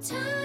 time.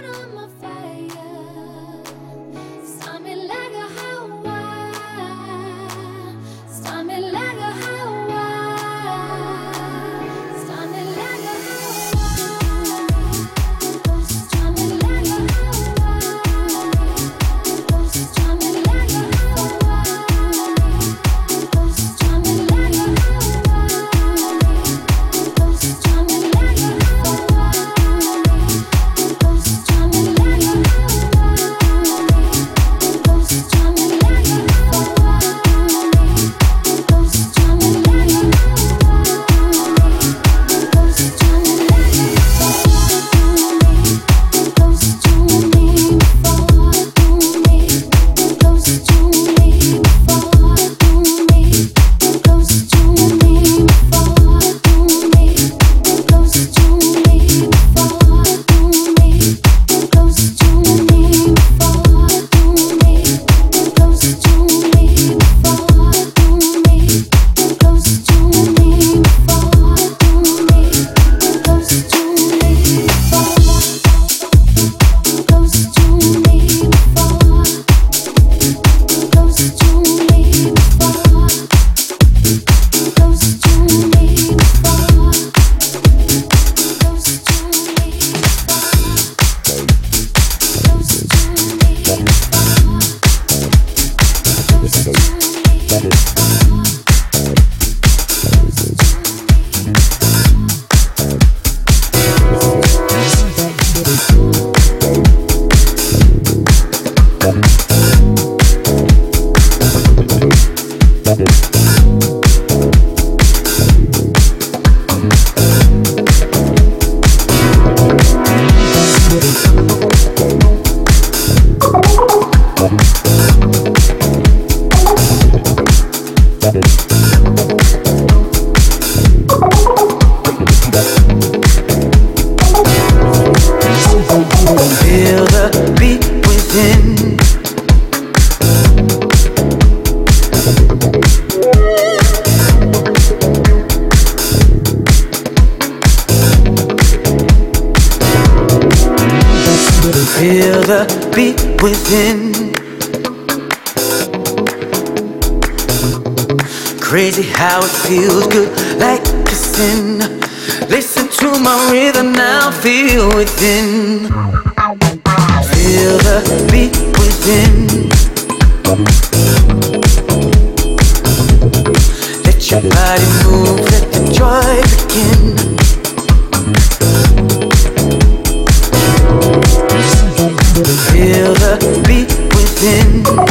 Crazy how it feels good, like a sin. Listen to my rhythm now, feel within. Feel the beat within. Let your body move, let the joy begin. Feel the beat within.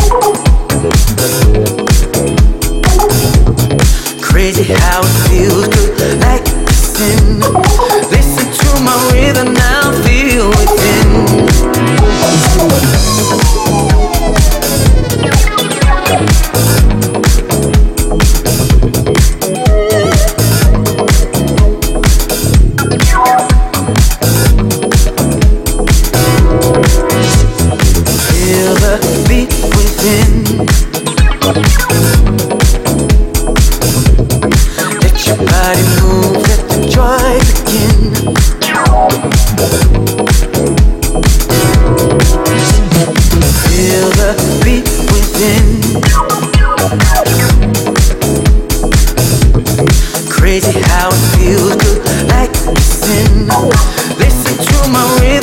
my way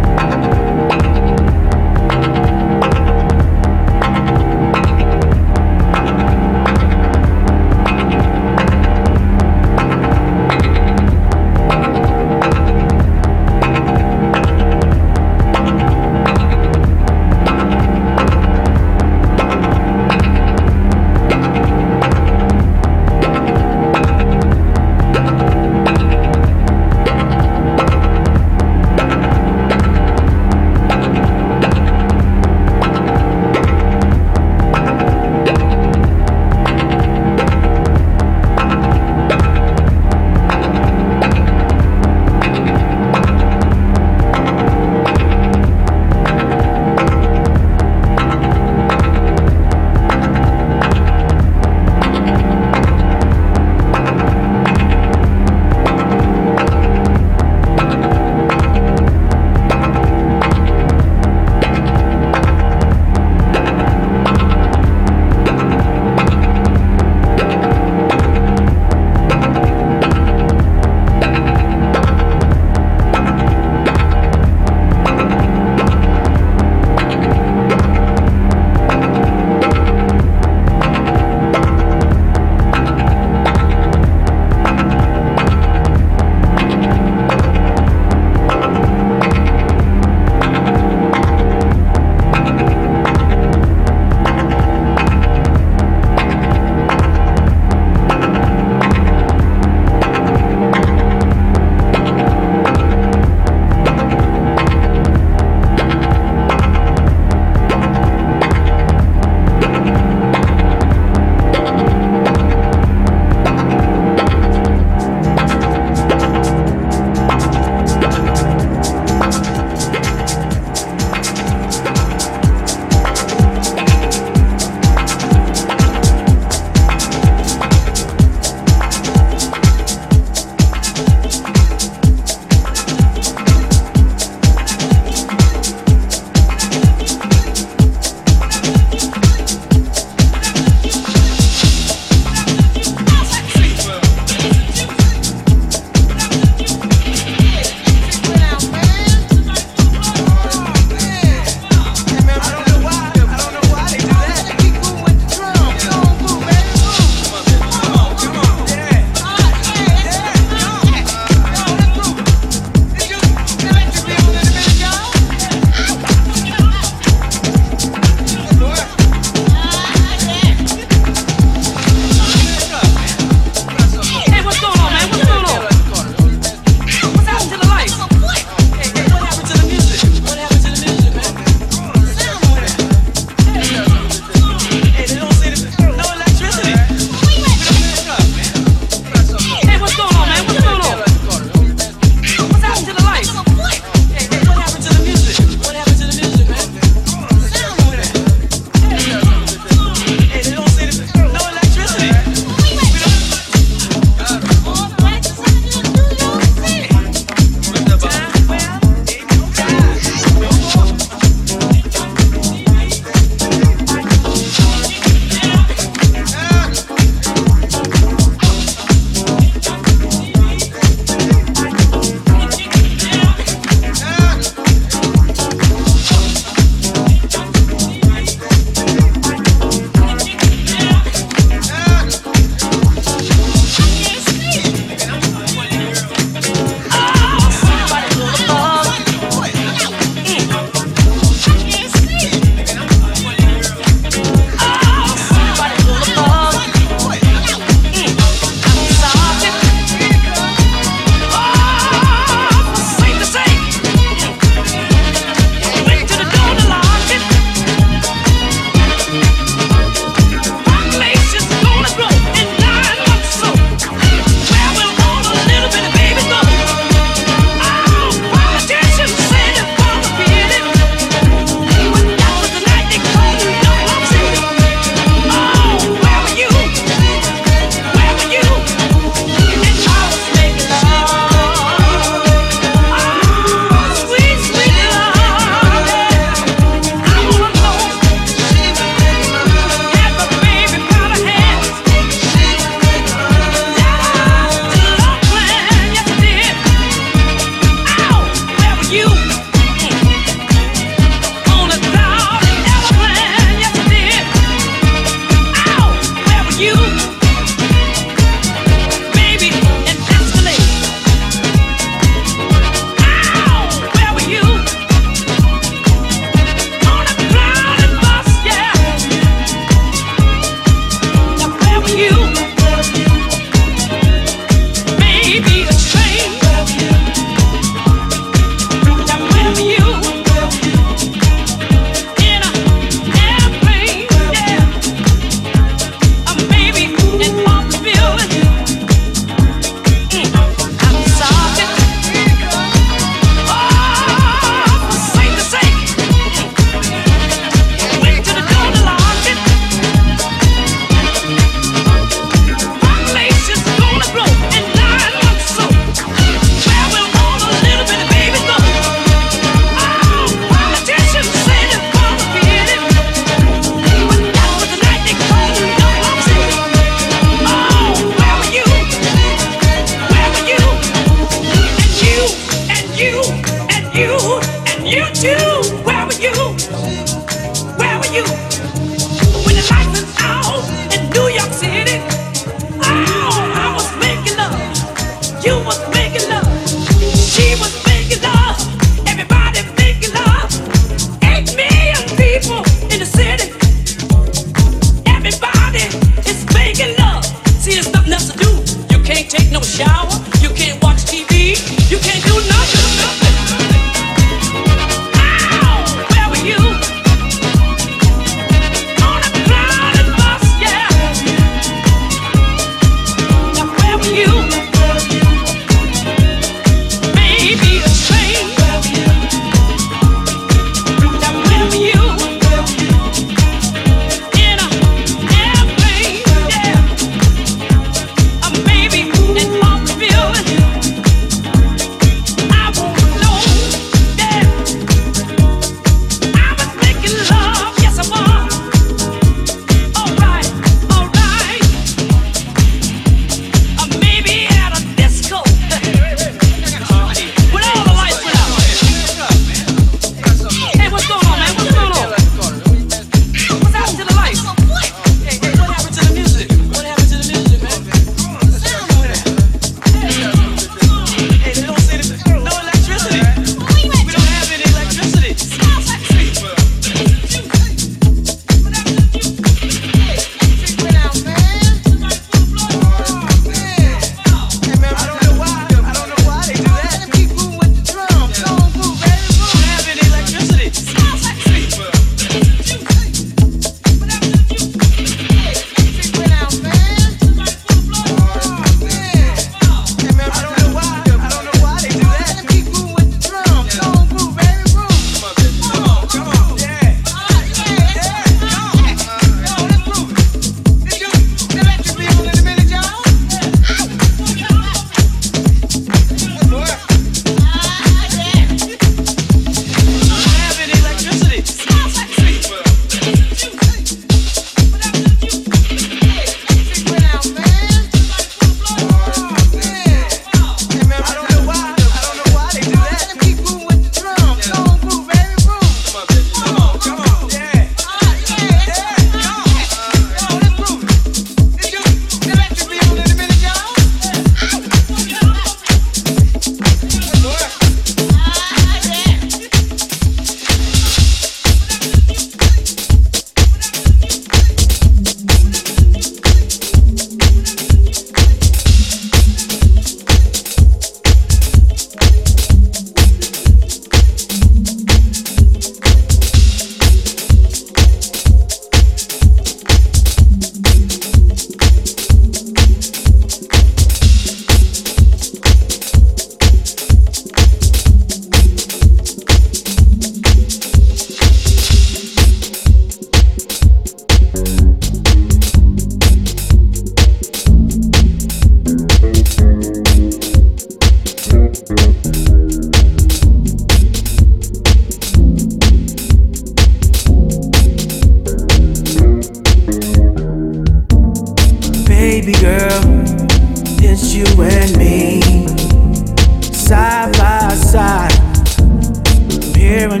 by my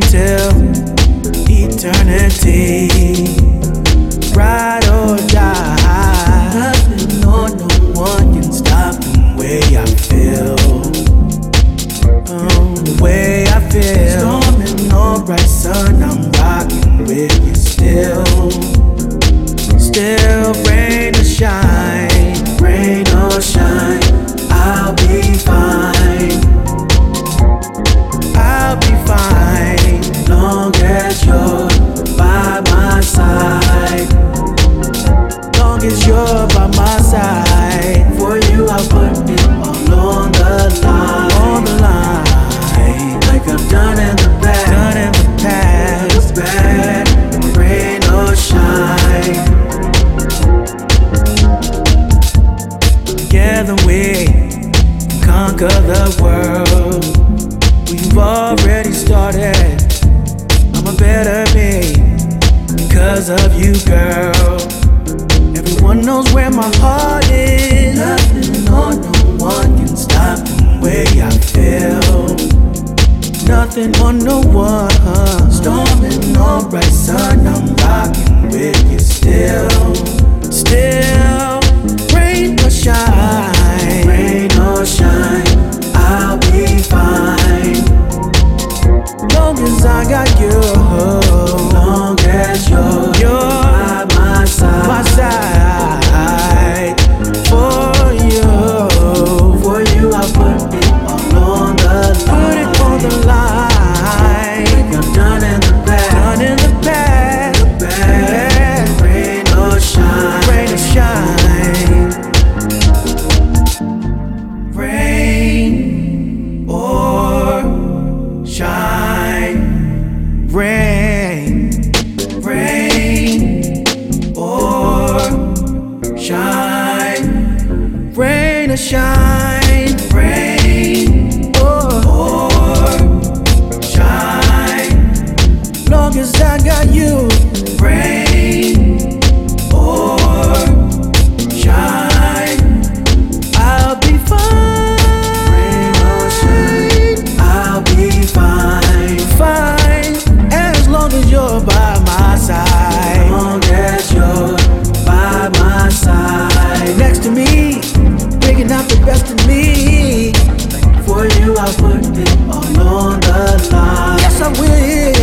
side I put it all on the line. Yes, I will.